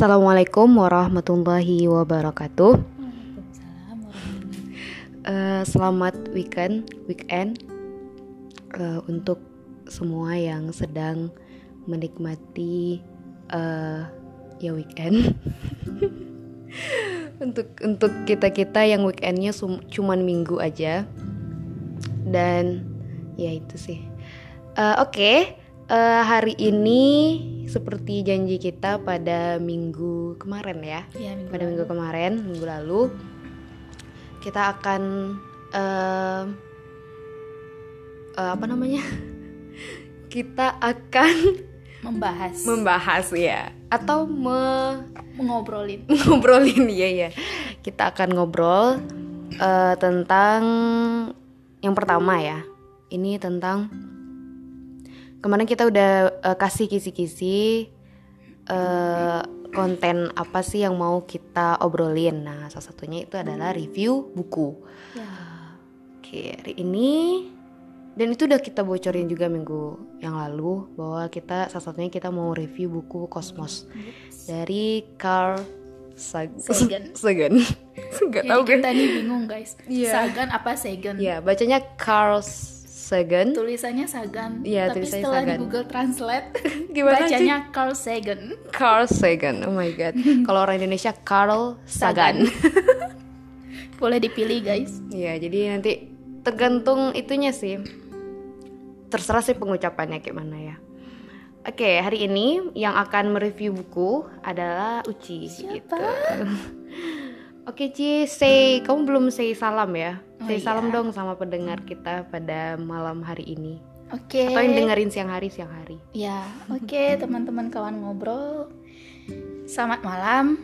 Assalamualaikum warahmatullahi wabarakatuh. Eh, selamat weekend, weekend eh, untuk semua yang sedang menikmati eh, ya weekend. untuk untuk kita kita yang weekendnya cuman minggu aja dan ya itu sih. Eh, Oke, eh, hari ini seperti janji kita pada minggu kemarin ya. Ya, minggu pada lalu. minggu kemarin minggu lalu kita akan em, eh, apa namanya? Kita akan membahas, membahas ya atau me- mengobrolin. ngobrolin ya ya kita akan ngobrol eh, tentang yang pertama ya. Ini tentang kemarin kita udah eh, kasih kisi-kisi eh, konten apa sih yang mau kita obrolin nah salah satunya itu adalah review buku Ya. Oke, hari ini dan itu udah kita bocorin juga minggu yang lalu bahwa kita salah satunya kita mau review buku Kosmos dari Carl Sag Sagan. Sagan. Gak Jadi tahu kita nih bingung guys. Iya. Sagan apa Sagan? Ya, bacanya Carl Sagan. Tulisannya Sagan. Iya, Tapi tulisannya setelah Sagan. di Google Translate Gimana bacanya Carl Sagan. Carl Sagan. Oh my god. Kalau orang Indonesia Carl Sagan. Boleh dipilih guys. Iya, jadi nanti tergantung itunya sih. Terserah sih pengucapannya kayak mana ya. Oke, hari ini yang akan mereview buku adalah Uci. Siapa? gitu. Oke, Ci, say kamu belum say salam ya? Oh, say iya. salam dong sama pendengar kita pada malam hari ini. Oke. Atau yang dengerin siang hari, siang hari. Ya, oke teman-teman kawan ngobrol. Selamat malam.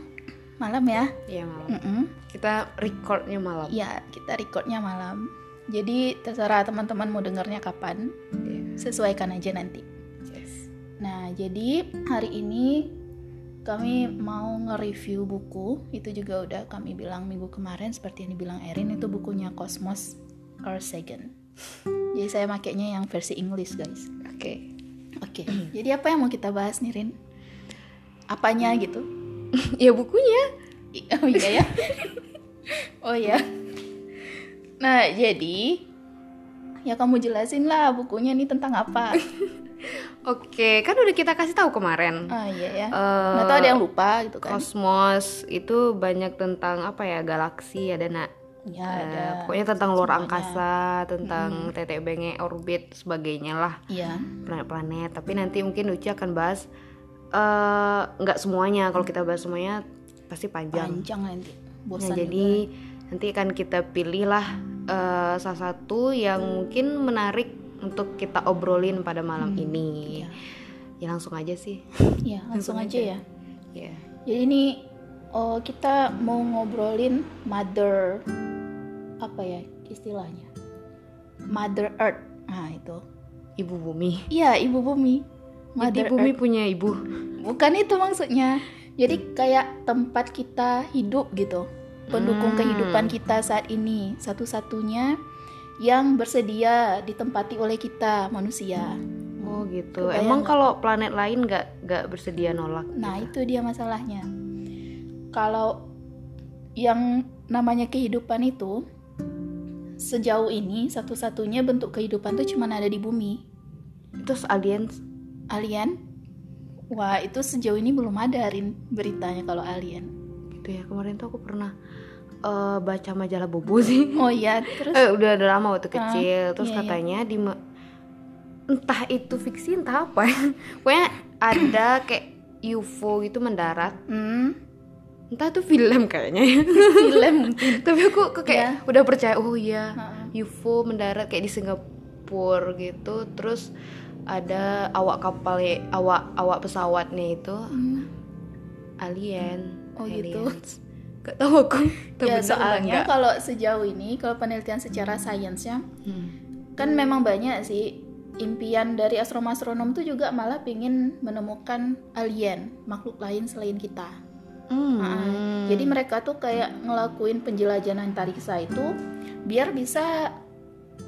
Malam ya. Iya, malam. Mm-mm. Kita recordnya malam. Ya, kita recordnya malam. Jadi terserah teman-teman mau dengarnya kapan. Iya. Sesuaikan aja nanti. Yes. Nah, jadi hari ini kami mau nge-review buku. Itu juga udah kami bilang minggu kemarin seperti yang dibilang Erin itu bukunya Cosmos Carl Sagan. Jadi saya makainya yang versi English, guys. Oke. Oke. jadi apa yang mau kita bahas nih, Rin? Apanya gitu? ya bukunya. Oh iya ya. oh ya. Nah, jadi ya kamu jelasin lah bukunya nih tentang apa. Oke, kan udah kita kasih tahu kemarin. Ah iya ya. Eh, Nggak tahu ada yang lupa gitu kan. Kosmos itu banyak tentang apa ya galaksi ada nak Ya Eh, ada. pokoknya tentang luar angkasa tentang tetek bengek orbit sebagainya lah Iya. planet-planet tapi nanti mungkin Uci akan bahas eh, nggak semuanya kalau kita bahas semuanya pasti panjang Panjang nanti. Nah, Bosan jadi nanti akan kita pilih lah eh, salah satu yang mungkin menarik untuk kita obrolin pada malam ini Iya. ya langsung aja sih Ya, langsung Langsung aja aja. ya. ya Jadi ini oh, kita mau ngobrolin mother apa ya istilahnya? Mother Earth. Nah, itu. ibu bumi Iya, ibu bumi. jadi Mother bumi Earth. punya ibu Bukan itu maksudnya. Jadi kayak tempat kita hidup gitu. Pendukung Hmm. kehidupan kita saat ini. Satu-satunya yang bersedia ditempati oleh kita manusia. Oh gitu. Kebayang Emang kalau planet lain nggak nggak bersedia nolak? Nah, gitu? itu dia masalahnya. Kalau yang namanya kehidupan itu sejauh ini satu-satunya bentuk kehidupan tuh cuma ada di bumi. Terus alien Alien? Wah, itu sejauh ini belum ada Rin beritanya kalau alien. gitu ya. Kemarin tuh aku pernah eh, baca majalah Bobo sih. Oh iya, terus Eh, udah ada lama waktu Ah, kecil. Terus iya, iya. katanya di ma- entah itu fiksi entah apa. ya. Pokoknya ada kayak UFO gitu mendarat. hmm, Entah itu film kayaknya. ya. film mungkin. Tapi aku, aku kayak udah percaya. Oh iya. Heeh. UFO mendarat kayak di Singapura gitu terus ada awak kapal awak awak pesawatnya itu Hmm. alien Oh, gitu. Gak tahu aku Ya soalnya kalau sejauh ini kalau penelitian secara sainsnya Hmm. kan memang banyak sih impian dari astronom-astronom tuh juga malah pingin menemukan alien makhluk lain selain kita. Hmm. Nah, Jadi mereka tuh kayak ngelakuin penjelajahan antariksa itu biar bisa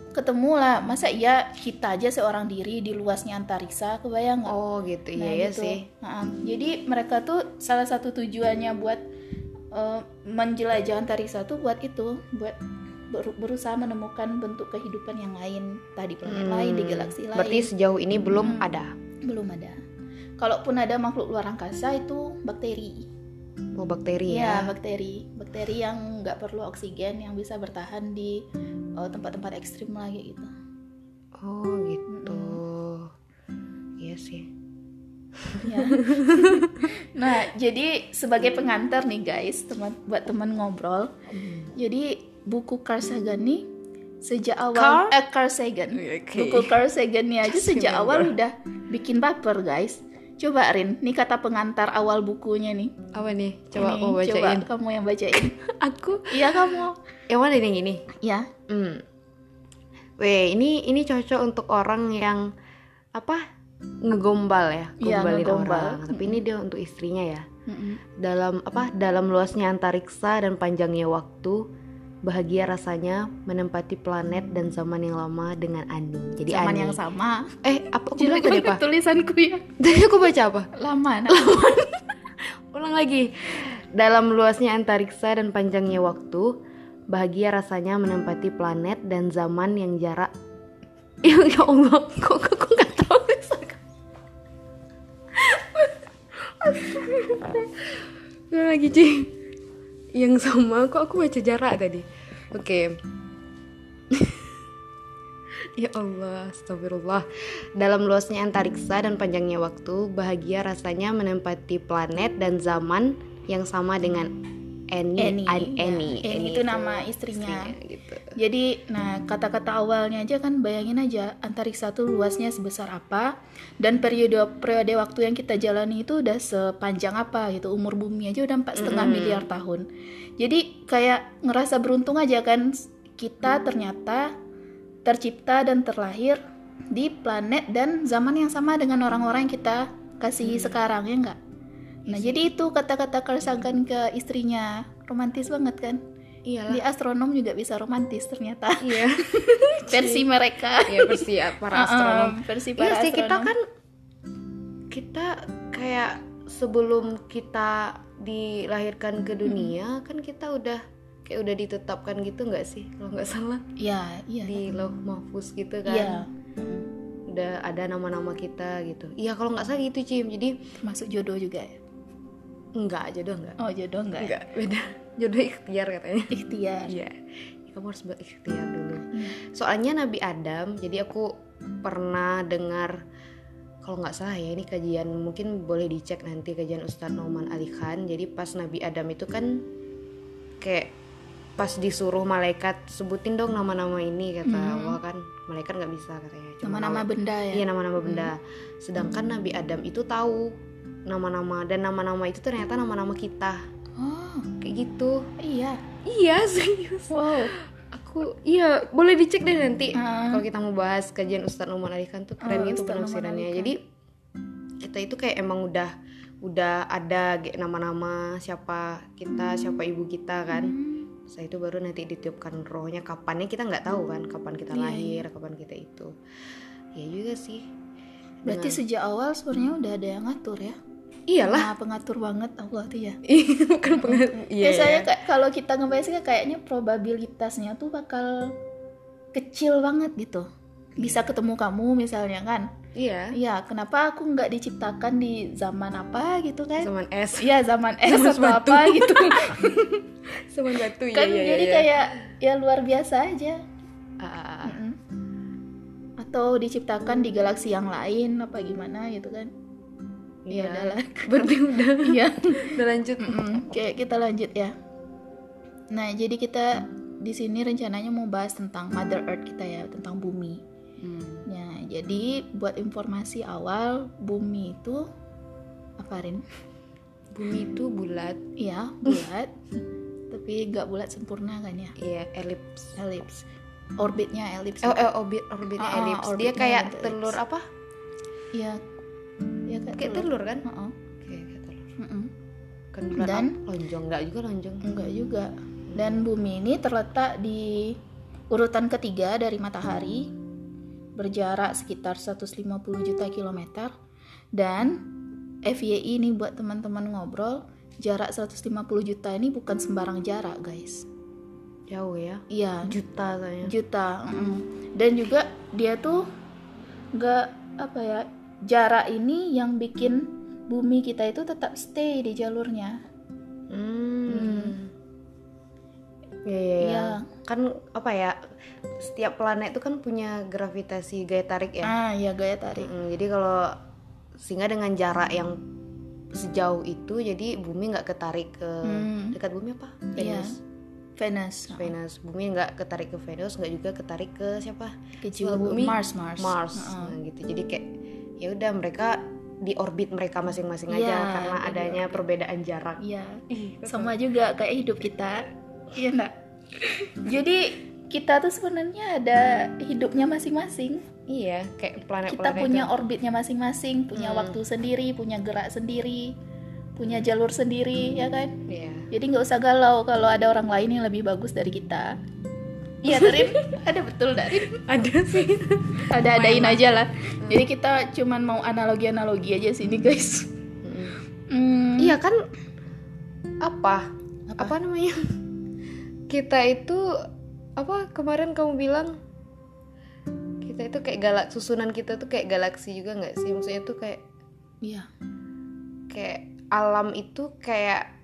ketemu lah masa iya kita aja seorang diri di luasnya antariksa kebayang nggak Oh gitu, Nah, iya ya gitu. sih. Nah, jadi mereka tuh salah satu tujuannya buat eh, menjelajah antariksa tuh buat itu, buat ber- berusaha menemukan bentuk kehidupan yang lain, tadi planet lain di galaksi lain. Hmm. Berarti sejauh ini belum Hmm. ada. belum ada. Kalaupun ada makhluk luar angkasa itu bakteri. Oh bakteri Iya, ya. bakteri. Bakteri yang nggak perlu oksigen yang bisa bertahan di eh, tempat-tempat ekstrim lagi gitu. Oh gitu. Iya sih. Ya. nah, jadi sebagai pengantar nih guys, teman buat teman ngobrol. Jadi buku Carl Sagan nih sejak awal Carl? eh Carl Sagan. Oke. Buku Carl Sagan nih aja sejak Remember. awal udah bikin baper guys. Coba Rin, nih kata pengantar awal bukunya nih. Apa nih? Coba Ini, bacain. Coba kamu yang bacain. Aku. Iya kamu. Yang mana yang ini? Ya. Hmm. Weh, ini ini cocok untuk orang yang apa? Ngegombal ya, Iya, gombalin ngegombal. orang. Tapi ini dia untuk istrinya ya. Mm-mm. Dalam apa? Dalam luasnya antariksa dan panjangnya waktu, bahagia rasanya menempati planet dan zaman yang lama dengan Ani. Jadi Zaman Ani. yang sama. Eh, apa aku Jelek bilang tadi apa? tulisanku ya. Tadi aku baca apa? Lama. Nah. Ulang lagi. Dalam luasnya antariksa dan panjangnya waktu, bahagia rasanya menempati planet dan zaman yang jarak. Ya, ya Allah, kok kok kok Ulang lagi Ci. Yang sama kok aku baca jarak tadi. Oke. Ya Allah, astagfirullah. Dalam luasnya antariksa dan panjangnya waktu, bahagia rasanya menempati planet dan zaman yang sama dengan Annie. Annie, An- ya. Annie. Annie itu nama istrinya. gitu. Jadi, nah kata-kata awalnya aja kan bayangin aja antariksa tuh luasnya sebesar apa dan periode periode waktu yang kita jalani itu udah sepanjang apa gitu. Umur bumi aja udah empat setengah miliar tahun. Jadi kayak ngerasa beruntung aja kan kita ternyata tercipta dan terlahir di planet dan zaman yang sama dengan orang-orang yang kita kasihi sekarang ya enggak? Nah, jadi itu kata-kata Carl Sagan ke istrinya. Romantis banget kan? Iyalah. Di astronom juga bisa romantis ternyata. Iya. Versi mereka. Iya versi para astronom. Um, versi Iya para sih kita astronom. kan kita kayak sebelum kita dilahirkan ke dunia kan kita udah kayak udah ditetapkan gitu nggak sih kalau nggak salah Ya, iya. di lauh mahfuz gitu kan Iya. udah ada nama-nama kita gitu iya kalau nggak salah gitu cim jadi Termasuk jodoh juga ya. Enggak jodoh enggak Oh, jodoh enggak? ya? enggak beda jodoh ikhtiar katanya Ikhtiar. iya Ya, kamu harus berikhtiar dulu Hmm. soalnya Nabi Adam jadi aku pernah dengar kalau nggak salah ya ini kajian mungkin boleh dicek nanti kajian Ustadz Nauman Ali Khan jadi pas Nabi Adam itu kan kayak pas disuruh malaikat sebutin dong nama-nama ini kata Allah kan malaikat nggak bisa katanya Nama-nama benda ya. Iya nama-nama benda. Sedangkan Nabi Adam itu tahu nama-nama dan nama-nama itu ternyata nama-nama kita. Oh, Kayak gitu. iya. Iya serius. Wow. Aku iya boleh dicek deh nanti Ah. kalau kita mau bahas kajian Ustadz Numan Ali Khan tuh keren Oh, gitu Ustadz Numan penafsirannya. Jadi kita itu kayak emang udah udah ada nama-nama siapa kita, siapa ibu kita kan. Hmm. Setelah itu baru nanti ditiupkan rohnya kapannya kita nggak tahu kan kapan kita Iya, lahir, kapan kita itu. Ya juga sih. Berarti sejak awal sebenarnya udah ada yang ngatur ya. Iyalah. Nah, pengatur banget Allah tuh ya. bukan pengen iya Biasanya kayak kalau kita ngebayangin kayaknya probabilitasnya tuh bakal kecil banget gitu. Bisa ketemu kamu misalnya kan. iya Iya, kenapa aku nggak diciptakan di zaman apa gitu kan? zaman es Iya, zaman es Zaman atau batu. apa gitu. zaman batu kan iya, iya, jadi iya. kayak ya luar biasa aja. Ah. Mm-mm. Atau diciptakan di galaksi yang lain apa gimana gitu kan. Iya Ya udahlah. berarti udah Iya. udah lanjut Mm-mm. Kayak kita lanjut ya. Nah, jadi kita di sini rencananya mau bahas tentang Mother Earth kita ya, tentang bumi. Hmm. Ya, jadi buat informasi awal, bumi itu apa Rin? bumi itu bulat Iya, bulat. tapi nggak bulat sempurna kan ya? iya elips Elips. Orbitnya elips. oh, eh, orbit orbitnya ah, elips dia orbitnya kayak elips. telur apa Iya. Iya kayak, kayak telur kan Heeh. oke kayak telur Mm-mm. kan Dan? lonjong nggak juga lonjong Enggak juga. Dan bumi ini terletak di urutan ketiga dari matahari berjarak sekitar 150 juta kilometer dan FYI ini buat teman-teman ngobrol jarak 150 juta ini bukan sembarang jarak guys Jauh ya. iya Juta kayaknya. juta mm. dan juga dia tuh nggak apa ya jarak ini yang bikin bumi kita itu tetap stay di jalurnya Hmm. Iya, iya, iya. Iya. Kan apa ya? Setiap planet itu kan punya gravitasi gaya tarik ya. ah ya gaya tarik Mm, jadi kalau sehingga dengan jarak yang sejauh itu jadi bumi nggak ketarik ke Hmm. dekat bumi apa? Iya. Venus. Venus Venus. Bumi nggak ketarik ke Venus, nggak juga ketarik ke siapa? ke juga bumi Mars Mars Mars. Heeh. Nah, gitu. Jadi kayak ya udah mereka di orbit mereka masing-masing Iya, aja karena di adanya perbedaan jarak. Iya, sama juga kayak hidup kita, iya enggak? Jadi kita tuh sebenarnya ada hidupnya masing-masing. Iya, kayak planet-planet Kita punya itu. orbitnya masing-masing, punya Hmm. waktu sendiri, punya gerak sendiri, punya jalur sendiri, ya kan? Iya. Jadi nggak usah galau kalau ada orang lain yang lebih bagus dari kita. Iya, Darin? ada betul, Darin? Ada sih. Ada adain aja lah. Jadi kita cuman mau analogi-analogi aja sini, guys. Hmm, Iya kan apa? Apa? apa? namanya? Kita itu apa kemarin kamu bilang kita itu kayak galak susunan kita tuh kayak galaksi juga nggak sih? Maksudnya tuh kayak Iya. kayak alam itu kayak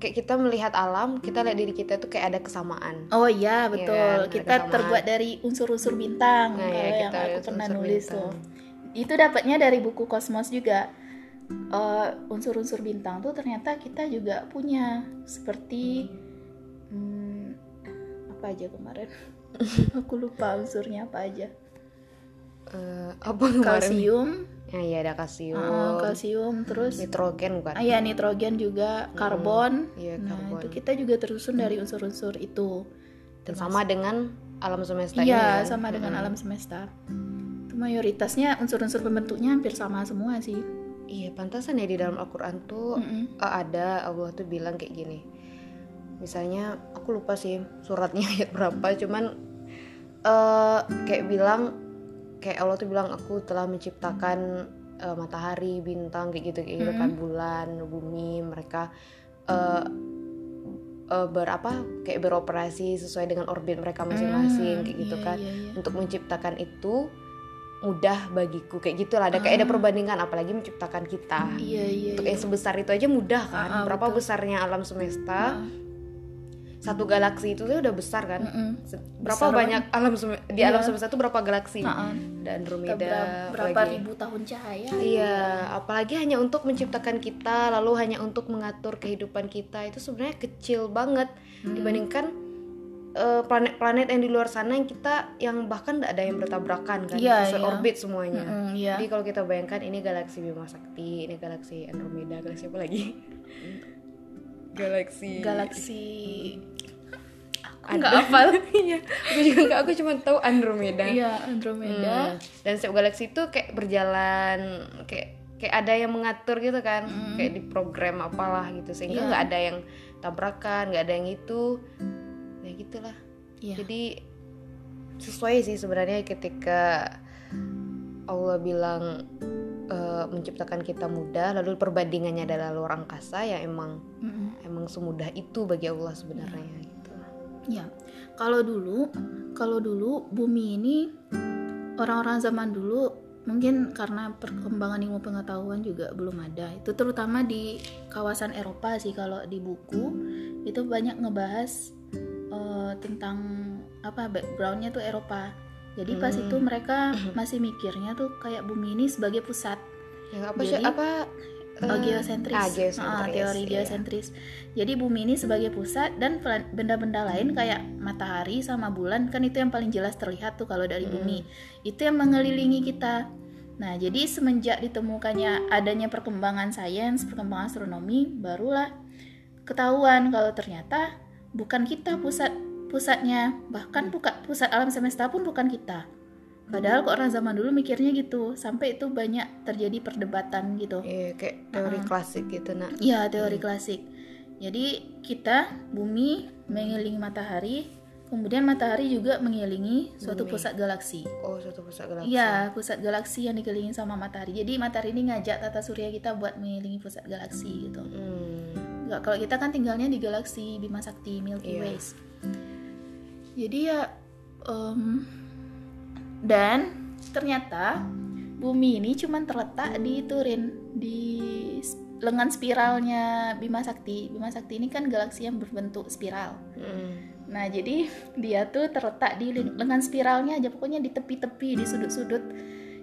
kayak kita melihat alam, kita lihat diri kita tuh kayak ada kesamaan. Oh iya betul. kan, ada kita kesamaan. terbuat dari unsur-unsur bintang Nah, iya, yang aku pernah nulis bintang. tuh. Itu dapatnya dari buku Kosmos juga. Eh, unsur-unsur bintang tuh ternyata kita juga punya seperti hmm, apa aja kemarin? aku lupa unsurnya apa aja. Eh, apa kemarin? Kalsium, Ya, iya ada kalsium, eh, kalsium terus nitrogen bukan? ah ya nitrogen juga, karbon. Iya, Nah, karbon. itu kita juga tersusun dari unsur-unsur itu. Dan sama dengan alam semesta ini Iya, kan? sama dengan alam semesta. Itu mayoritasnya unsur-unsur pembentuknya hampir sama semua sih. Iya, pantasan ya di dalam Al-Qur'an tuh Mm-mm. eh, ada Allah tuh bilang kayak gini. Misalnya aku lupa sih suratnya ayat berapa, cuman eh kayak bilang kayak Allah tuh bilang aku telah menciptakan eh, matahari, bintang kayak gitu kayak gitu kan bulan, bumi, mereka eh eh, berapa kayak beroperasi sesuai dengan orbit mereka masing-masing kayak gitu Iya, kan. iya, iya. Untuk menciptakan itu mudah bagiku kayak gitulah ada kayak ada perbandingan apalagi menciptakan kita. Iya, iya. Untuk iya. yang sebesar itu aja mudah kan. Ah, ah, Berapa betul. besarnya alam semesta? Ah, Satu galaksi itu tuh udah besar kan. mm-mm. Se- Berapa Besar banyak alam sem- di Iya. alam semesta itu berapa galaksi? Ah, ah. Dan Andromeda berapa, berapa apalagi. ribu tahun cahaya? Iya, apalagi hanya untuk menciptakan kita, lalu hanya untuk mengatur kehidupan kita itu sebenarnya kecil banget Hmm. dibandingkan eh, planet-planet yang di luar sana yang kita yang bahkan tidak ada yang bertabrakan kan, sesuai iya. orbit semuanya. Mm, iya. Jadi kalau kita bayangkan ini galaksi Bima Sakti, ini galaksi Andromeda, galaksi apa lagi? galaksi Galaksi Ada. nggak hafal. Iya, aku juga nggak, aku cuma tahu Andromeda. Iya, Andromeda. Hmm. Dan setiap galaksi itu kayak berjalan kayak kayak ada yang mengatur gitu kan, kayak di program apalah gitu sehingga Iya. nggak ada yang tabrakan, nggak ada yang itu, ya gitulah. Iya. Jadi sesuai sih sebenarnya ketika Allah bilang eh, menciptakan kita mudah, lalu perbandingannya adalah luar angkasa ya emang Mm-mm. emang semudah itu bagi Allah sebenarnya gitu. Ya, kalau dulu, kalau dulu bumi ini orang-orang zaman dulu mungkin karena perkembangan ilmu pengetahuan juga belum ada. Itu terutama di kawasan Eropa sih kalau di buku itu banyak ngebahas eh, tentang apa backgroundnya tuh Eropa. Jadi pas Hmm. itu mereka masih mikirnya tuh kayak bumi ini sebagai pusat Ya apa sih Jadi, apa eh, geosentris. ah, geosentris, teori iya. geosentris. Jadi bumi ini sebagai pusat dan benda-benda lain kayak matahari sama bulan kan itu yang paling jelas terlihat tuh kalau dari Hmm. bumi. Itu yang mengelilingi kita. Nah, jadi semenjak ditemukannya adanya perkembangan sains, perkembangan astronomi, barulah ketahuan kalau ternyata bukan kita pusat pusatnya, bahkan buka pusat alam semesta pun bukan kita. Padahal kok orang zaman dulu mikirnya gitu, sampai itu banyak terjadi perdebatan gitu. Iya, kayak teori klasik gitu nak. Iya, teori klasik. Jadi kita bumi mengelilingi matahari, Kemudian matahari juga mengelilingi suatu Bumi. pusat galaksi. Oh, suatu pusat galaksi. Iya, pusat galaksi yang dikelilingi sama matahari. Jadi matahari ini ngajak tata surya kita buat mengelilingi pusat galaksi gitu. Hmm. Nggak, kalau kita kan tinggalnya di galaksi Bima Sakti Milky Iya. Ways. Jadi ya em, dan ternyata bumi ini cuma terletak di Turin di lengan spiralnya Bima Sakti. Bima Sakti ini kan galaksi yang berbentuk spiral. Hmm. Nah, jadi dia tuh terletak di lengan spiralnya aja pokoknya di tepi-tepi, di sudut-sudut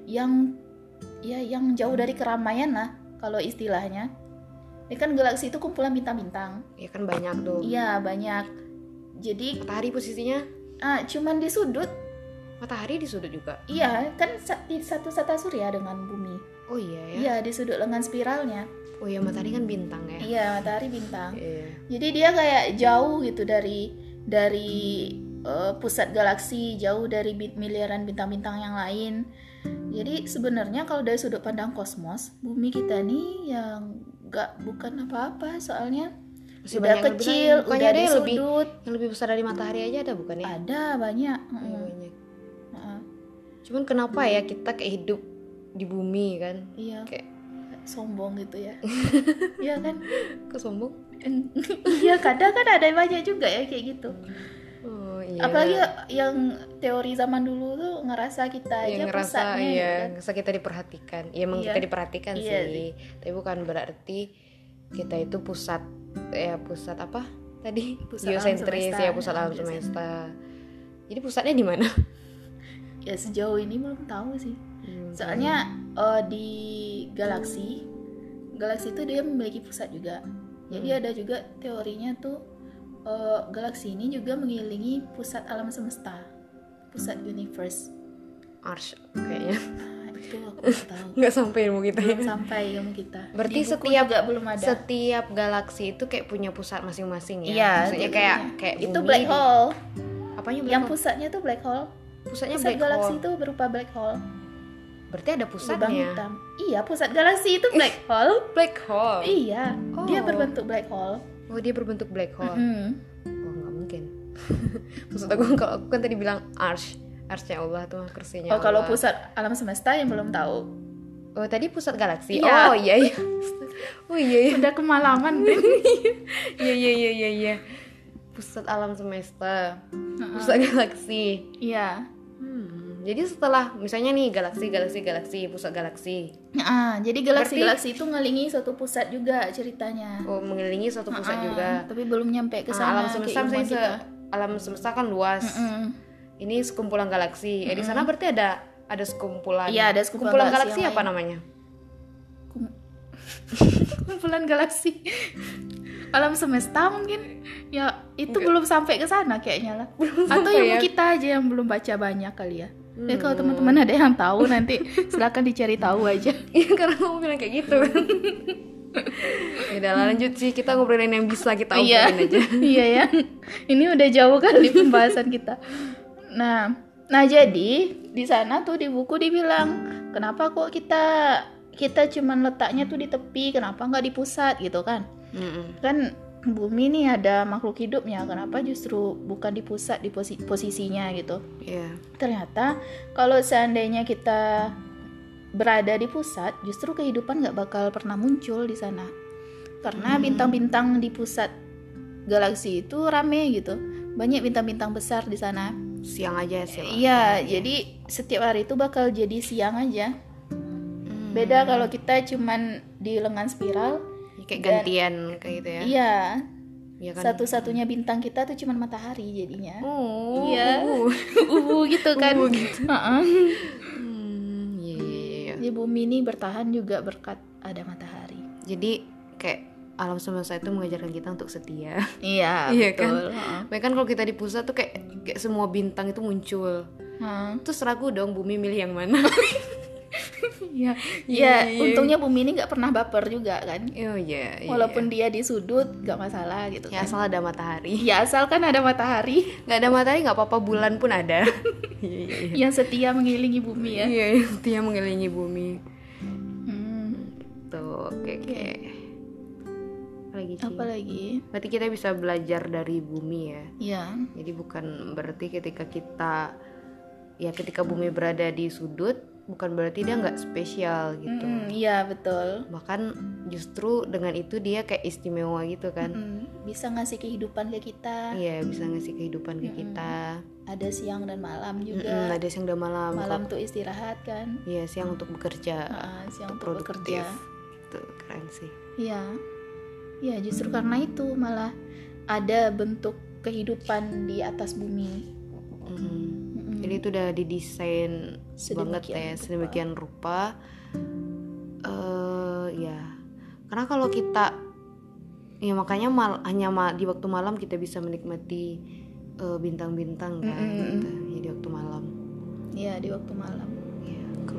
yang ya yang jauh dari keramaian lah kalau istilahnya. Ini kan galaksi itu kumpulan bintang-bintang. Ya kan banyak tuh. Iya, banyak. Jadi Matahari posisinya ah, cuman di sudut. matahari di sudut juga. Iya, kan di satu tata surya dengan bumi. Oh iya ya. Iya, di sudut lengan spiralnya. Oh iya matahari kan bintang ya. Iya, matahari bintang. Iya. Jadi dia kayak jauh gitu dari dari eh, pusat galaksi, jauh dari miliaran bintang-bintang yang lain. Jadi sebenarnya kalau dari sudut pandang kosmos, bumi kita nih yang nggak bukan apa-apa soalnya Masih udah kecil. Bukannya udah ada yang lebih yang lebih besar dari matahari aja ada bukan ya? Ada banyak. Iya, Mm-mm. banyak. Heeh. Cuman kenapa ya kita kayak hidup di bumi kan? Iya, Kayak sombong gitu ya. Iya kan? kok sombong? Iya kadang kan ada banyak juga ya kayak gitu. Oh iya. Apalagi yang teori zaman dulu tuh ngerasa kita aja yang ngerasa pusatnya iya, gitu kan. ngerasa kita diperhatikan. Iya, emang Iya. kita diperhatikan Iya sih. Tapi bukan berarti kita itu pusat ya pusat apa? Tadi Pusat alam geosentris semesta. ya, pusat Ya, alam geosentris. semesta. Jadi pusatnya di mana? Ya sejauh ini belum tahu sih. Hmm, Soalnya eh, di galaksi, galaksi itu dia memiliki pusat juga. Jadi Hmm. ada juga teorinya tuh eh, galaksi ini juga mengelilingi pusat alam semesta, pusat universe. Ars kayaknya. Itu aku nggak tahu. Nggak sampai ilmu kita ya. belum sampai ilmu kita. Berarti setiap juga belum ada. Setiap galaksi itu kayak punya pusat masing-masing ya. Iya, Maksudnya kayak kayak itu black hole. Apanya black Yang hole? pusatnya tuh black hole. Pusatnya Pusat black galaksi hole. itu berupa black hole. Berarti ada Lubang pusatnya. hitam. Iya, pusat galaksi itu black hole. Black hole. Iya, dia Oh. berbentuk black hole. Oh, dia berbentuk black hole. Mm. Oh, nggak mungkin. Maksud aku kalau aku kan tadi bilang arsh. Arshnya Allah tuh kursinya Oh, kalau pusat alam semesta yang belum tahu. Oh, tadi pusat galaksi. Iya. Oh, iya iya. Oh, iya iya. Udah kemalaman, Ben. Iya iya iya iya iya. Pusat alam semesta. Pusat galaksi. Iya. Hmm, jadi setelah misalnya nih galaksi galaksi galaksi pusat galaksi. Ah, jadi Berarti- galaksi-galaksi itu ngelingi suatu pusat juga ceritanya. Oh, mengelilingi suatu pusat juga. Tapi belum nyampe ke Nah, sana alam semesta misalnya alam semesta kan luas. Mm. Ini sekumpulan galaksi. Ya, di sana berarti ada ada sekumpulan. Iya, ada sekumpulan galaksi, galaksi yang apa lain. namanya? Kum- kumpulan galaksi. alam semesta mungkin. Ya, itu belum sampai ke sana kayaknya lah. Atau sampai ilmu ya. kita aja yang belum baca banyak kali ya. Ya kalau Hmm. teman-teman ada yang tahu nanti silakan dicari tahu aja. Iya, karena kamu bilang kayak gitu. ya lah, lanjut sih kita ngobrolin yang bisa kita Iya, obrolin aja. iya ya. Ini udah jauh kali pembahasan kita. Nah, nah jadi di sana tuh di buku dibilang kenapa kok kita kita cuman letaknya tuh di tepi, kenapa nggak di pusat gitu kan? Mm-mm. Kan bumi nih ada makhluk hidupnya, kenapa justru bukan di pusat di posi- posisinya gitu? Iya. Ternyata kalau seandainya kita berada di pusat, justru kehidupan nggak bakal pernah muncul di sana. Karena bintang-bintang di pusat galaksi itu rame gitu. Banyak bintang-bintang besar di sana. Siang aja siang. Iya, jadi setiap hari itu bakal jadi siang aja. Hmm. Beda kalau kita cuman di lengan spiral. Ya, kayak gantian kayak gitu ya. Iya, Iya kan? satu-satunya bintang kita tuh cuman matahari jadinya. Oh. Iya. Ubu gitu kan. Ubu gitu. Hmm, iya iya iya. Jadi bumi ini bertahan juga berkat ada matahari. Jadi kayak alam semesta itu mengajarkan kita untuk setia. Iya, Iya betul. Bahkan kan kalau kita di pusat tuh kayak kayak semua bintang itu muncul. Heeh. Terus ragu dong bumi milih yang mana. Iya. Iya, Ya, untungnya bumi ini nggak pernah baper juga kan. oh iya. iya. Walaupun dia di sudut nggak masalah gitu ya kan. asal ada matahari. Ya asalkan ada matahari Nggak ada matahari nggak apa-apa bulan pun ada. Iya iya iya. yang setia mengelilingi bumi ya. Iya, dia mengelilingi bumi. Hmm. Tuh, oke oke. Apalagi Ci? apalagi? Berarti kita bisa belajar dari bumi ya? Ya jadi bukan berarti ketika kita ya ketika bumi berada di sudut bukan berarti dia nggak spesial gitu. Iya betul. Bahkan justru dengan itu dia kayak istimewa gitu kan. Mm-mm, bisa ngasih kehidupan ke kita. Iya bisa ngasih kehidupan ke kita. Ada siang dan malam juga. ada siang dan malam. Malam tuh istirahat kan. Iya siang untuk bekerja. Ah, siang untuk produktif. bekerja. Itu keren sih. Iya, iya justru karena itu malah ada bentuk kehidupan di atas bumi. Mhm. Mm-mm. jadi itu udah didesain banget ya sedemikian rupa eh ya karena kalau kita ya makanya mal hanya ma- di waktu malam kita bisa menikmati eh, bintang-bintang kan Mm-mm. gitu. ya di waktu malam Iya di waktu malam.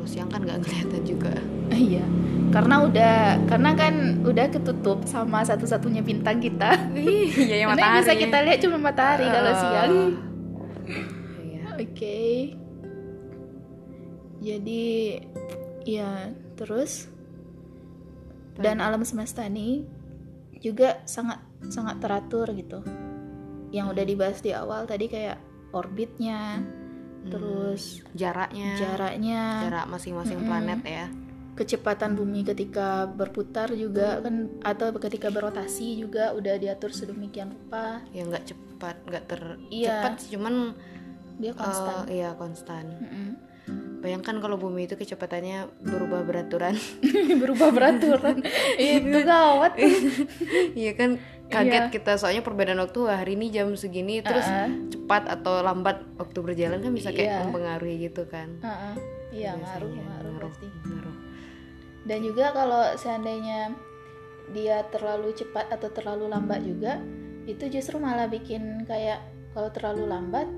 Kalau siang kan nggak kelihatan juga Iya, karena udah karena kan udah ketutup sama satu-satunya bintang kita. iya Karena yang bisa kita lihat cuma matahari kalau Eh, siang. iya Oke. Jadi ya terus dan alam semesta ini juga sangat sangat teratur gitu. Yang udah dibahas di awal tadi kayak orbitnya, terus jaraknya jaraknya, jarak masing-masing Mm-mm. planet ya kecepatan bumi ketika berputar juga kan atau ketika berotasi juga udah diatur sedemikian rupa. ya nggak cepat nggak ter Iya. cepat sih cuman Dia konstan. eh, iya konstan Mm-mm. bayangkan kalau bumi itu kecepatannya berubah beraturan Berubah peraturan. Itu gawat. iya kan kaget Iya. kita soalnya perbedaan waktu hari ini jam segini terus Ah, cepat atau lambat waktu berjalan kan bisa kayak Iya. mempengaruhi gitu kan ah, ah. Iya ngaruh Biasanya, ngaruh pasti. ngaruh. Dan juga kalau seandainya dia terlalu cepat atau terlalu lambat juga, itu justru malah bikin kayak kalau terlalu lambat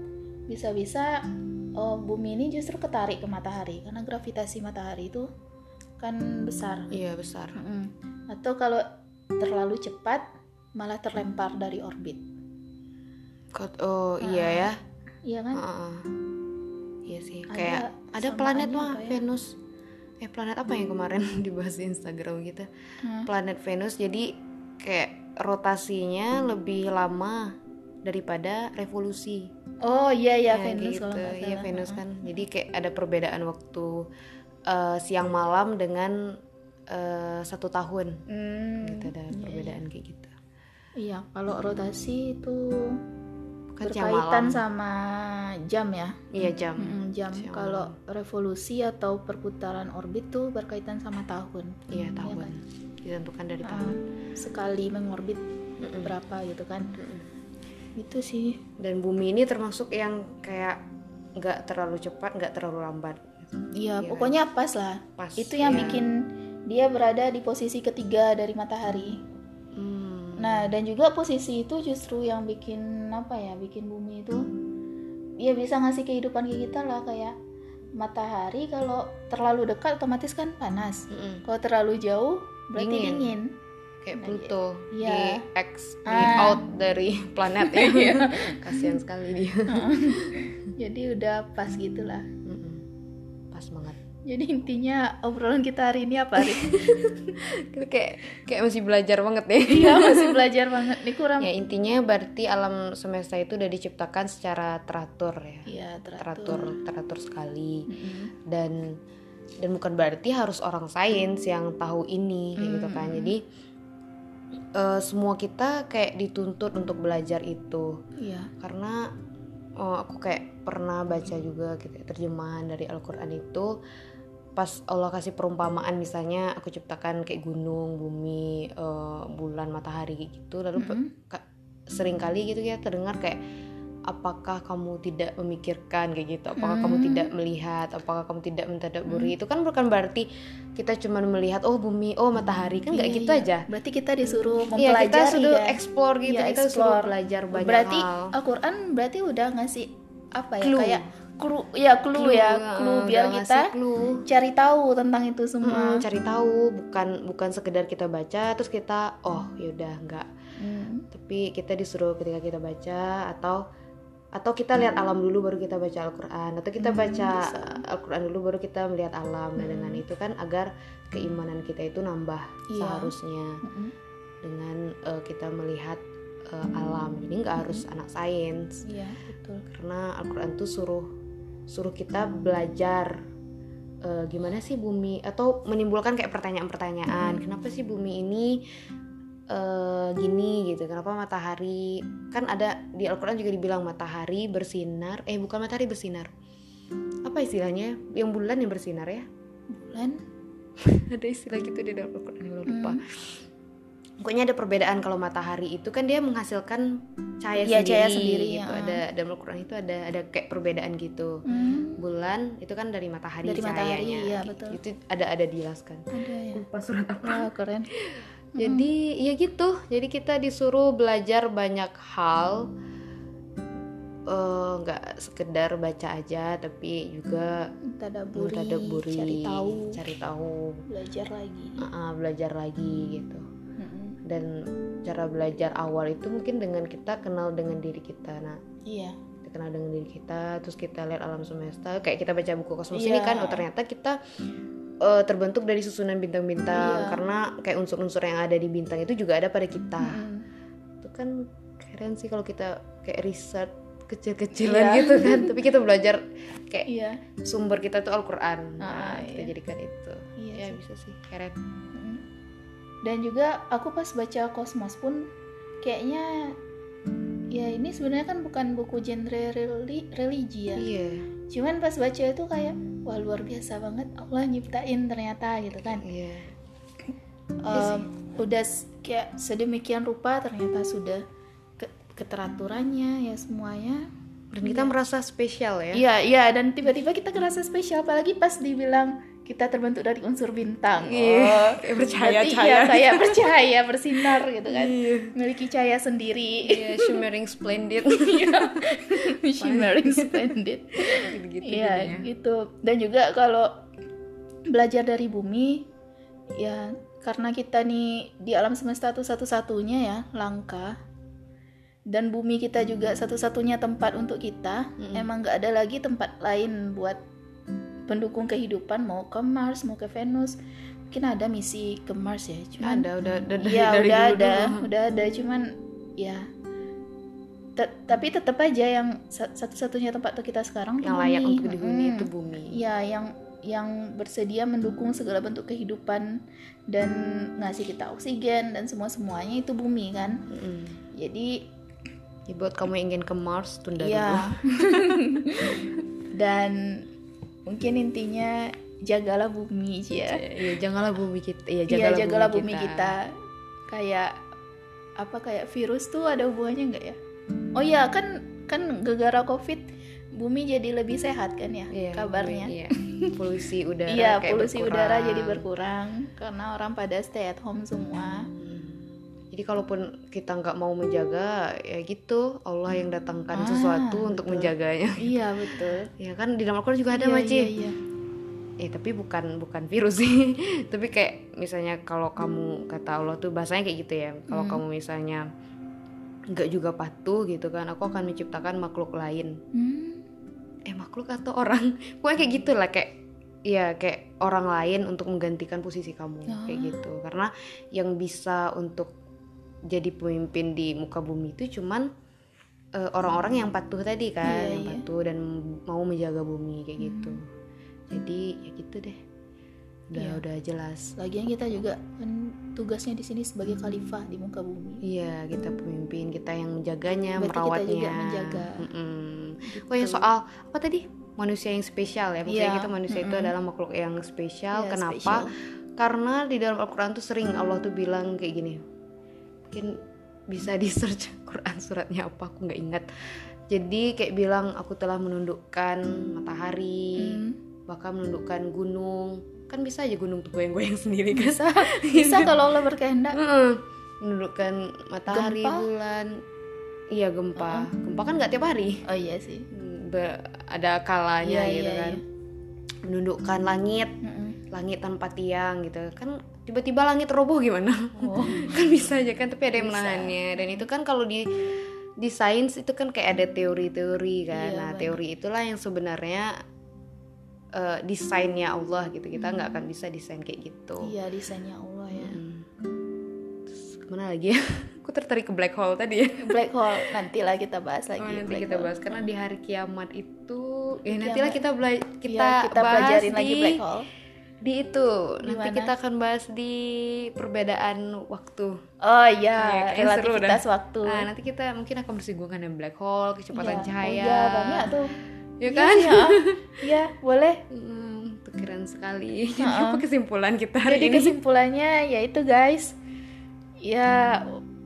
bisa-bisa oh bumi ini justru ketarik ke matahari karena gravitasi matahari itu kan besar. iya besar Mm-mm. Atau kalau terlalu cepat malah terlempar dari orbit. Kot- oh iya ya Iya kan? Heeh. iya sih Ada kayak ada planet mah kayak- Venus eh planet apa yang kemarin dibahas di Instagram kita Hmm. planet Venus jadi kayak rotasinya lebih lama daripada revolusi Oh iya iya Ya, Venus gitu. kalau Iya. Venus kan jadi kayak ada perbedaan waktu eh, siang malam dengan eh, satu tahun Hmm, gitu ada iya, perbedaan kayak gitu Iya, kalau rotasi itu siang berkaitan malam sama jam ya. iya jam Mm-mm, jam. Siang Kalau revolusi atau perputaran orbit tuh berkaitan sama tahun. iya tahun kan? ditentukan dari Ah, tahun sekali mengorbit Mm-mm. berapa gitu kan. Mm-mm. Itu sih. dan bumi ini termasuk yang kayak nggak terlalu cepat nggak terlalu lambat Iya, Iya. pokoknya pas lah. pas Itu yang ya. bikin dia berada di posisi ketiga dari matahari. Hmm. Nah, dan juga posisi itu justru yang bikin apa ya? Bikin bumi itu ya bisa ngasih kehidupan ke kita lah kayak matahari kalau terlalu dekat otomatis kan panas. Mm-mm. Kalau terlalu jauh berarti Dingin. dingin. kayak Nah, Pluto iya. di X di Ah. out dari planet ya kasihan sekali dia Jadi udah pas gitulah. Mm-mm. pas banget Jadi intinya obrolan kita hari ini apa Ri? Kita kayak kayak masih belajar banget deh Iya masih belajar banget nih kurang. ya intinya berarti alam semesta itu udah diciptakan secara teratur ya Iya teratur. teratur teratur sekali Mm-mm. dan dan bukan berarti harus orang sains yang tahu ini kayak gitu kan Hmm. jadi eh, semua kita kayak dituntut untuk belajar itu Iya. karena oh, aku kayak pernah baca juga gitu ya, terjemahan dari Al-Qur'an itu pas Allah kasih perumpamaan misalnya aku ciptakan kayak gunung, bumi, eh, bulan, matahari gitu lalu Mm-mm. ka- sering kali gitu ya terdengar kayak apakah kamu tidak memikirkan kayak gitu apakah kamu Hmm. tidak melihat apakah kamu tidak mentadaburi itu kan bukan berarti kita cuma melihat oh bumi oh matahari kan nggak Iya, gitu iya. aja Berarti kita disuruh Iya mempelajari kita sudah ya. explore gitu Iya, kita suruh explore. belajar banyak berarti hal Al-Quran berarti udah ngasih apa ya Clue. kayak clue ya clue, ya clue eh, biar kita clue. cari tahu tentang itu semua Mm, cari tahu bukan bukan sekedar kita baca terus kita oh yaudah nggak Hmm. tapi kita disuruh ketika kita baca atau atau kita lihat alam dulu baru kita baca Al-Qur'an atau kita Hmm, baca. Al-Qur'an dulu baru kita melihat alam Nah, dengan itu kan agar keimanan kita itu nambah Iya. seharusnya Mm-mm. dengan uh, kita melihat uh, alam jadi nggak harus anak sains iya betul karena Al-Quran tuh suruh suruh kita belajar uh, gimana sih bumi atau menimbulkan kayak pertanyaan-pertanyaan kenapa sih bumi ini uh, gini gitu kenapa matahari kan ada di Al-Quran juga dibilang matahari bersinar eh bukan matahari bersinar apa istilahnya? Yang bulan yang bersinar ya? Bulan? Ada istilah gitu di dalam Al-Quran lupa pokoknya ada perbedaan kalau matahari itu kan dia menghasilkan cahaya Iya, sendiri, cahaya sendiri, gitu. ya. ada dalam Al-Quran itu ada ada kayak perbedaan gitu. Hmm, bulan itu kan dari matahari Dari matahari, cahayanya. iya, Gitu. betul. itu ada ada dijelaskan ada ya lupa surat apa. Wah keren. Jadi ya gitu. Jadi kita disuruh belajar banyak hal. Eh, nggak sekedar baca aja tapi juga tadaburi, mentadaburi cari tahu. cari tahu. Belajar lagi. Ah, belajar lagi gitu. Dan cara belajar awal itu mungkin dengan kita kenal dengan diri kita nah iya kita kenal dengan diri kita terus kita lihat alam semesta kayak kita baca buku kosmos ini Iya. kan oh ternyata kita eh, terbentuk dari susunan bintang-bintang Iya. karena kayak unsur-unsur yang ada di bintang itu juga ada pada kita Mm-mm. itu kan keren sih kalau kita kayak riset kecil-kecilan Iya. gitu kan tapi kita belajar kayak iya sumber kita tuh Al-Quran nah Ah, kita iya. jadikan itu Iya ya sih. bisa sih keren. Dan juga aku pas baca Kosmos pun kayaknya ya ini sebenarnya kan bukan buku genre reli- religi ya. Iya. Cuman pas baca itu kayak wah luar biasa banget Allah nyiptain ternyata gitu kan. Iya. Em, udah s- kayak sedemikian rupa ternyata sudah ke- keteraturannya ya semuanya. Dan kita merasa spesial ya. Iya iya dan tiba-tiba kita ngerasa spesial apalagi pas dibilang kita terbentuk dari unsur bintang. Iya, oh, kayak bercahaya, berarti cahaya. iya, kayak bercahaya bersinar gitu kan. Iya. memiliki cahaya sendiri. Iya, shimmering splendid. Iya. shimmering splendid. Gitu-gitu Iya gitu. Dan juga kalau belajar dari bumi ya karena kita nih di alam semesta tuh satu-satunya ya langka. Dan bumi kita juga satu-satunya tempat untuk kita. Emang nggak ada lagi tempat lain buat pendukung kehidupan mau ke Mars mau ke Venus mungkin ada misi ke Mars ya cuman ada udah udah dari, Iya dari udah dulu ada, dulu. udah ada cuman ya tapi tetap aja yang sa- satu-satunya tempat tuh kita sekarang yang layak bumi. untuk dihuni Mm. itu bumi Iya, yang yang bersedia mendukung segala bentuk kehidupan dan ngasih kita oksigen dan semua semuanya itu bumi kan. Mm. Jadi ya buat kamu yang ingin ke Mars tunda dulu ya dan mungkin intinya jagalah bumi ya. Iya, janganlah bumi kita. Iya, Iya, jagalah, jagalah bumi kita. Kayak apa kayak virus tuh ada hubungannya nggak ya? Oh iya kan kan gara-gara covid bumi jadi lebih sehat kan ya Iya, kabarnya. Iya. Polusi udara Iya polusi berkurang. udara jadi berkurang karena orang pada stay at home semua. Hmm. Jadi kalaupun kita nggak mau menjaga, ya gitu Allah yang datangkan Ah, sesuatu untuk betul. menjaganya. iya betul. Ya kan di dalam Al-Quran juga ada iya, Maci. iya, iya. Eh tapi bukan bukan virus sih. tapi kayak misalnya kalau kamu kata Allah tuh bahasanya kayak gitu ya. Kalau Hmm. kamu misalnya nggak juga patuh gitu kan, aku akan menciptakan makhluk lain. Hmm, eh makhluk atau orang pokoknya kayak gitulah kayak ya kayak orang lain untuk menggantikan posisi kamu Ah. kayak gitu karena yang bisa untuk jadi pemimpin di muka bumi itu cuman eh, orang-orang yang patuh tadi kan Iya, yang iya. patuh dan mau menjaga bumi kayak gitu jadi ya gitu deh udah Iya. udah jelas Lagian kita juga kan tugasnya di sini sebagai khalifah di muka bumi. Iya, kita pemimpin, kita yang menjaganya, Berarti kita merawatnya. juga menjaga. Mm-mm. Oh ya soal apa tadi? Manusia yang spesial ya. Maksudnya Iya, kita manusia itu mm-mm. adalah makhluk yang spesial. Iya, Kenapa? spesial. Karena di dalam Al-Qur'an tuh sering Allah tuh bilang kayak gini. Mungkin bisa di search Quran suratnya apa aku nggak ingat. Jadi kayak bilang aku telah menundukkan matahari, Hmm. bahkan menundukkan gunung. Kan bisa aja gunung tuh goyang-goyang sendiri kan. Bisa, bisa kalau Allah berkehendak. Menundukkan matahari Gempa? bulan iya gempa gempa kan nggak tiap hari Oh iya sih. Be- ada kalanya Iya, gitu iya, kan iya. menundukkan langit Mm-mm. langit tanpa tiang gitu kan tiba-tiba langit roboh gimana Oh. kan bisa aja kan tapi ada yang Bisa. menahannya dan itu kan kalau di di sains itu kan kayak ada teori-teori kan Iya, nah benar. teori itulah yang sebenarnya eh, desainnya Allah gitu kita nggak akan bisa desain kayak gitu Iya desainnya Allah ya. Hmm. Terus ke mana lagi ya aku tertarik ke black hole tadi ya black hole nantilah kita bahas lagi Oh, nanti black kita hole. bahas karena di hari kiamat itu ya Kiamat. nantilah kita bela- kita, Iya, kita bahas pelajarin di lagi black hole di itu Di nanti kita akan bahas di perbedaan waktu oh Iya, iya seru relativitas dah. waktu nah nanti kita mungkin akan bersinggungan dengan black hole kecepatan Iya. cahaya oh, iya banyak tuh ya Iya kan ya. Iya, boleh Hmm, keren sekali jadi Ha-ha. apa kesimpulan kita hari Jadi ini kesimpulannya yaitu guys, ya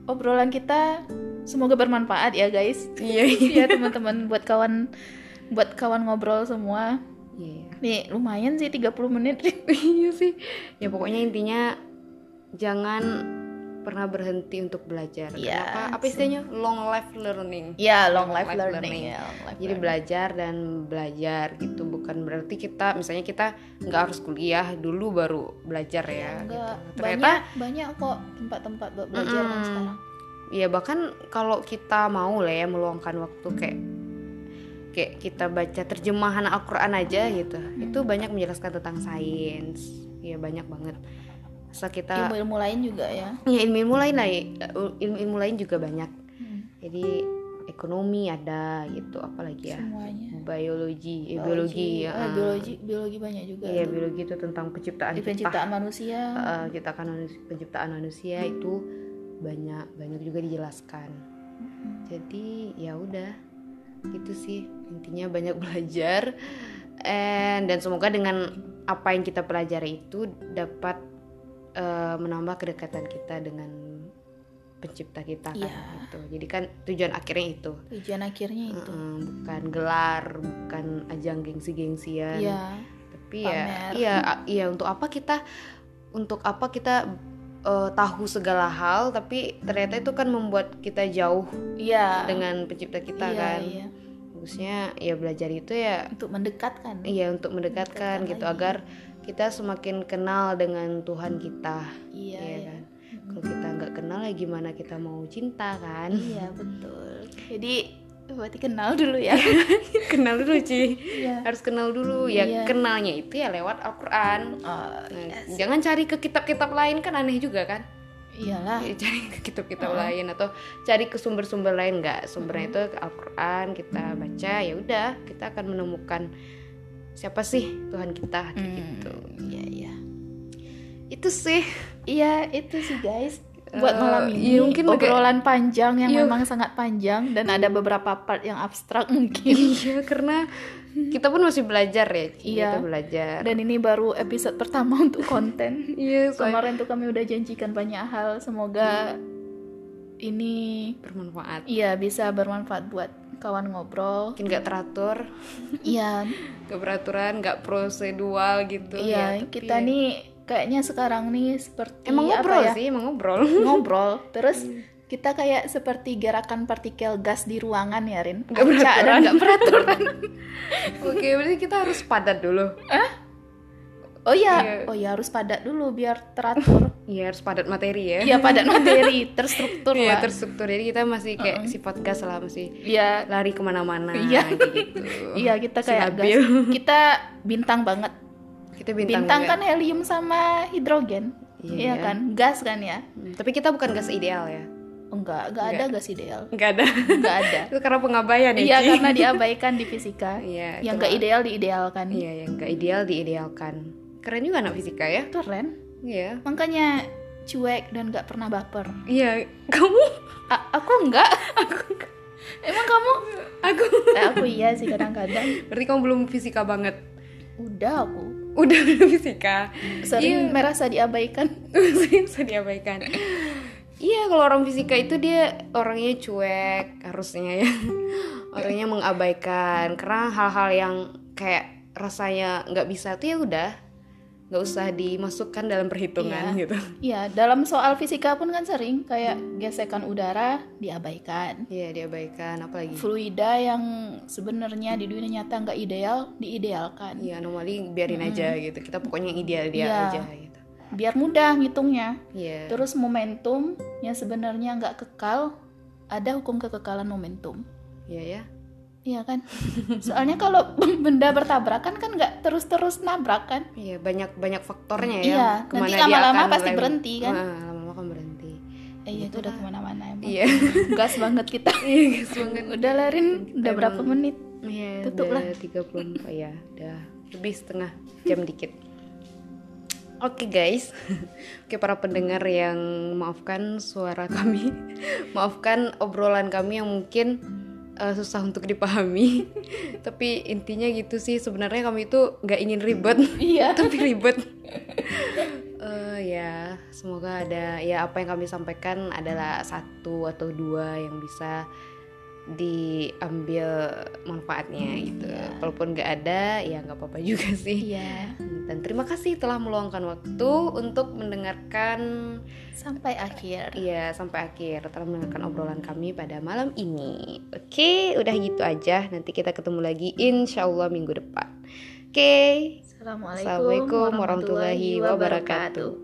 obrolan kita semoga bermanfaat ya guys. iya iya ya teman-teman buat kawan buat kawan ngobrol semua. Iya. Nih lumayan sih 30 menit. iya sih ya pokoknya intinya jangan pernah berhenti untuk belajar Iya, Kenapa? apa istilahnya long life learning ya long life, Life learning. learning. ya. long life jadi learning. belajar dan belajar gitu bukan berarti kita misalnya kita nggak harus kuliah dulu baru belajar ya Enggak, gitu. ternyata banyak banyak kok tempat-tempat buat belajar kan Mm-mm. sekarang. ya bahkan kalau kita mau lah ya meluangkan waktu kayak kayak kita baca terjemahan Al-Quran aja gitu itu banyak menjelaskan tentang sains ya banyak banget asal kita Ilmu-ilmu lain juga ya. ya ilmu-ilmu lain lah ya. ilmu-ilmu lain juga banyak Hmm, jadi ekonomi ada gitu apalagi ya Semuanya. biologi eh, biologi ya Ah, biologi, biologi banyak juga. Iya tuh. biologi itu tentang penciptaan penciptaan manusia. Ciptakan manusia, penciptaan manusia itu banyak banyak juga dijelaskan Mm-mm. jadi ya udah gitu sih intinya banyak belajar and dan semoga dengan apa yang kita pelajari itu dapat eh, menambah kedekatan kita dengan pencipta kita kan Iya. gitu jadi kan tujuan akhirnya itu Tujuan akhirnya itu. Mm, bukan gelar bukan ajang gengsi-gengsian Iya. tapi ya pamer. iya a- iya untuk apa kita untuk apa kita eh, tahu segala hal tapi ternyata itu kan membuat kita jauh Iya. dengan pencipta kita Iya, kan iya. Bagusnya ya belajar itu ya Untuk mendekatkan. iya untuk mendekatkan Mendekatkan gitu lagi. agar kita semakin kenal dengan Tuhan kita Iya. ya iya. kan kalau kita nggak kenal ya gimana kita mau cinta kan Iya betul. Jadi berarti kenal dulu ya. kenal dulu Ci Iya. harus kenal dulu ya Iya. kenalnya itu ya lewat Al-Quran Oh, Nah, yes. jangan cari ke kitab-kitab lain kan aneh juga kan Iyalah. Ya, cari ke kitab-kitab Heeh. lain atau cari ke sumber-sumber lain nggak sumbernya itu Al-Quran kita baca ya udah kita akan menemukan siapa sih Tuhan kita kayak Hmm, gitu Iya iya. itu sih Iya itu sih guys. Buat Eh, malam ini iya, mungkin agak- obrolan panjang yang Iya. memang sangat panjang dan ada beberapa part yang abstrak mungkin. iya karena kita pun masih belajar ya. Iya. kita belajar Dan ini baru episode pertama untuk konten. iya Kemarin tuh kami udah janjikan banyak hal. Semoga ini bermanfaat iya bisa bermanfaat buat kawan ngobrol. mungkin nggak teratur Iya, nggak peraturan nggak prosedural gitu iya ya, tapi kita nih kayaknya sekarang nih seperti emang apa ngobrol ya? sih emang ngobrol. Ngobrol. Terus kita kayak seperti gerakan partikel gas di ruangan ya Rin? Dan beraturan. nggak beraturan oke berarti kita harus padat dulu. Oh ya Iya. oh ya harus padat dulu biar teratur. Iya harus padat materi ya. Iya padat materi. Terstruktur Iya lah. terstruktur. Jadi kita masih kayak sifat gas lah masih iya. lari ke mana-mana Iya. gitu. Iya kita kayak gas. Kita bintang banget kita bintang, bintang, juga. kan helium sama hidrogen. Iya, iya iya. kan? Gas kan ya? Hmm, tapi kita bukan gas ideal ya. Enggak enggak ada gas ideal. Nggak ada. Enggak ada. Itu karena pengabaian ya iya Ci? karena diabaikan di fisika. Iya yang enggak ideal diidealkan. Iya yang nggak ideal diidealkan. Keren juga anak fisika ya. Keren. Iya. Makanya cuek dan gak pernah baper. Iya kamu? A- aku enggak. Aku emang kamu? Aku. Eh, aku iya sih kadang-kadang. Berarti kamu belum fisika banget? Udah aku udah udah fisika. Sering Iya. merasa diabaikan. Sering bisa diabaikan. Iya kalau orang fisika itu dia orangnya cuek harusnya ya. Orangnya mengabaikan. Karena hal-hal yang kayak rasanya nggak bisa tuh ya udah nggak usah dimasukkan dalam perhitungan Iya. gitu Iya, dalam soal fisika pun kan sering kayak gesekan udara diabaikan. Iya diabaikan apalagi Fluida yang sebenarnya di dunia nyata nggak ideal diidealkan. Iya anomali biarin aja gitu kita pokoknya yang ideal dia Iya. aja gitu Biar mudah ngitungnya. Iya Terus momentum yang sebenarnya nggak kekal, ada hukum kekekalan momentum. iya ya Iya kan? Soalnya kalau benda bertabrakan kan nggak terus-terus nabrak kan? iya banyak banyak faktornya ya Iya, ke mana nanti lama-lama pasti lem- berhenti kan? Lama-lama kan berhenti Eh, iya itu udah ke mana-mana emang. Iya. Gas banget kita. Iya, gas banget. Udah larin, udah berapa emang- menit? Iya, Tutup lah. 34 ya, udah lebih setengah jam dikit. Oke guys, oke para pendengar yang maafkan suara kami, maafkan obrolan kami yang mungkin eh, susah untuk dipahami. Tapi intinya gitu sih, sebenarnya kami itu nggak ingin ribet, Iya. tapi ribet. Eh, ya, semoga ada ya apa yang kami sampaikan adalah satu atau dua yang bisa diambil manfaatnya gitu. Walaupun nggak ada, ya nggak apa-apa juga sih. Iya. Dan terima kasih telah meluangkan waktu untuk mendengarkan Sampai akhir. Iya sampai akhir telah mendengarkan obrolan kami pada malam ini. Oke, udah gitu aja. Nanti kita ketemu lagi insya Allah minggu depan. Oke, Assalamualaikum, Assalamualaikum warahmatullahi wabarakatuh.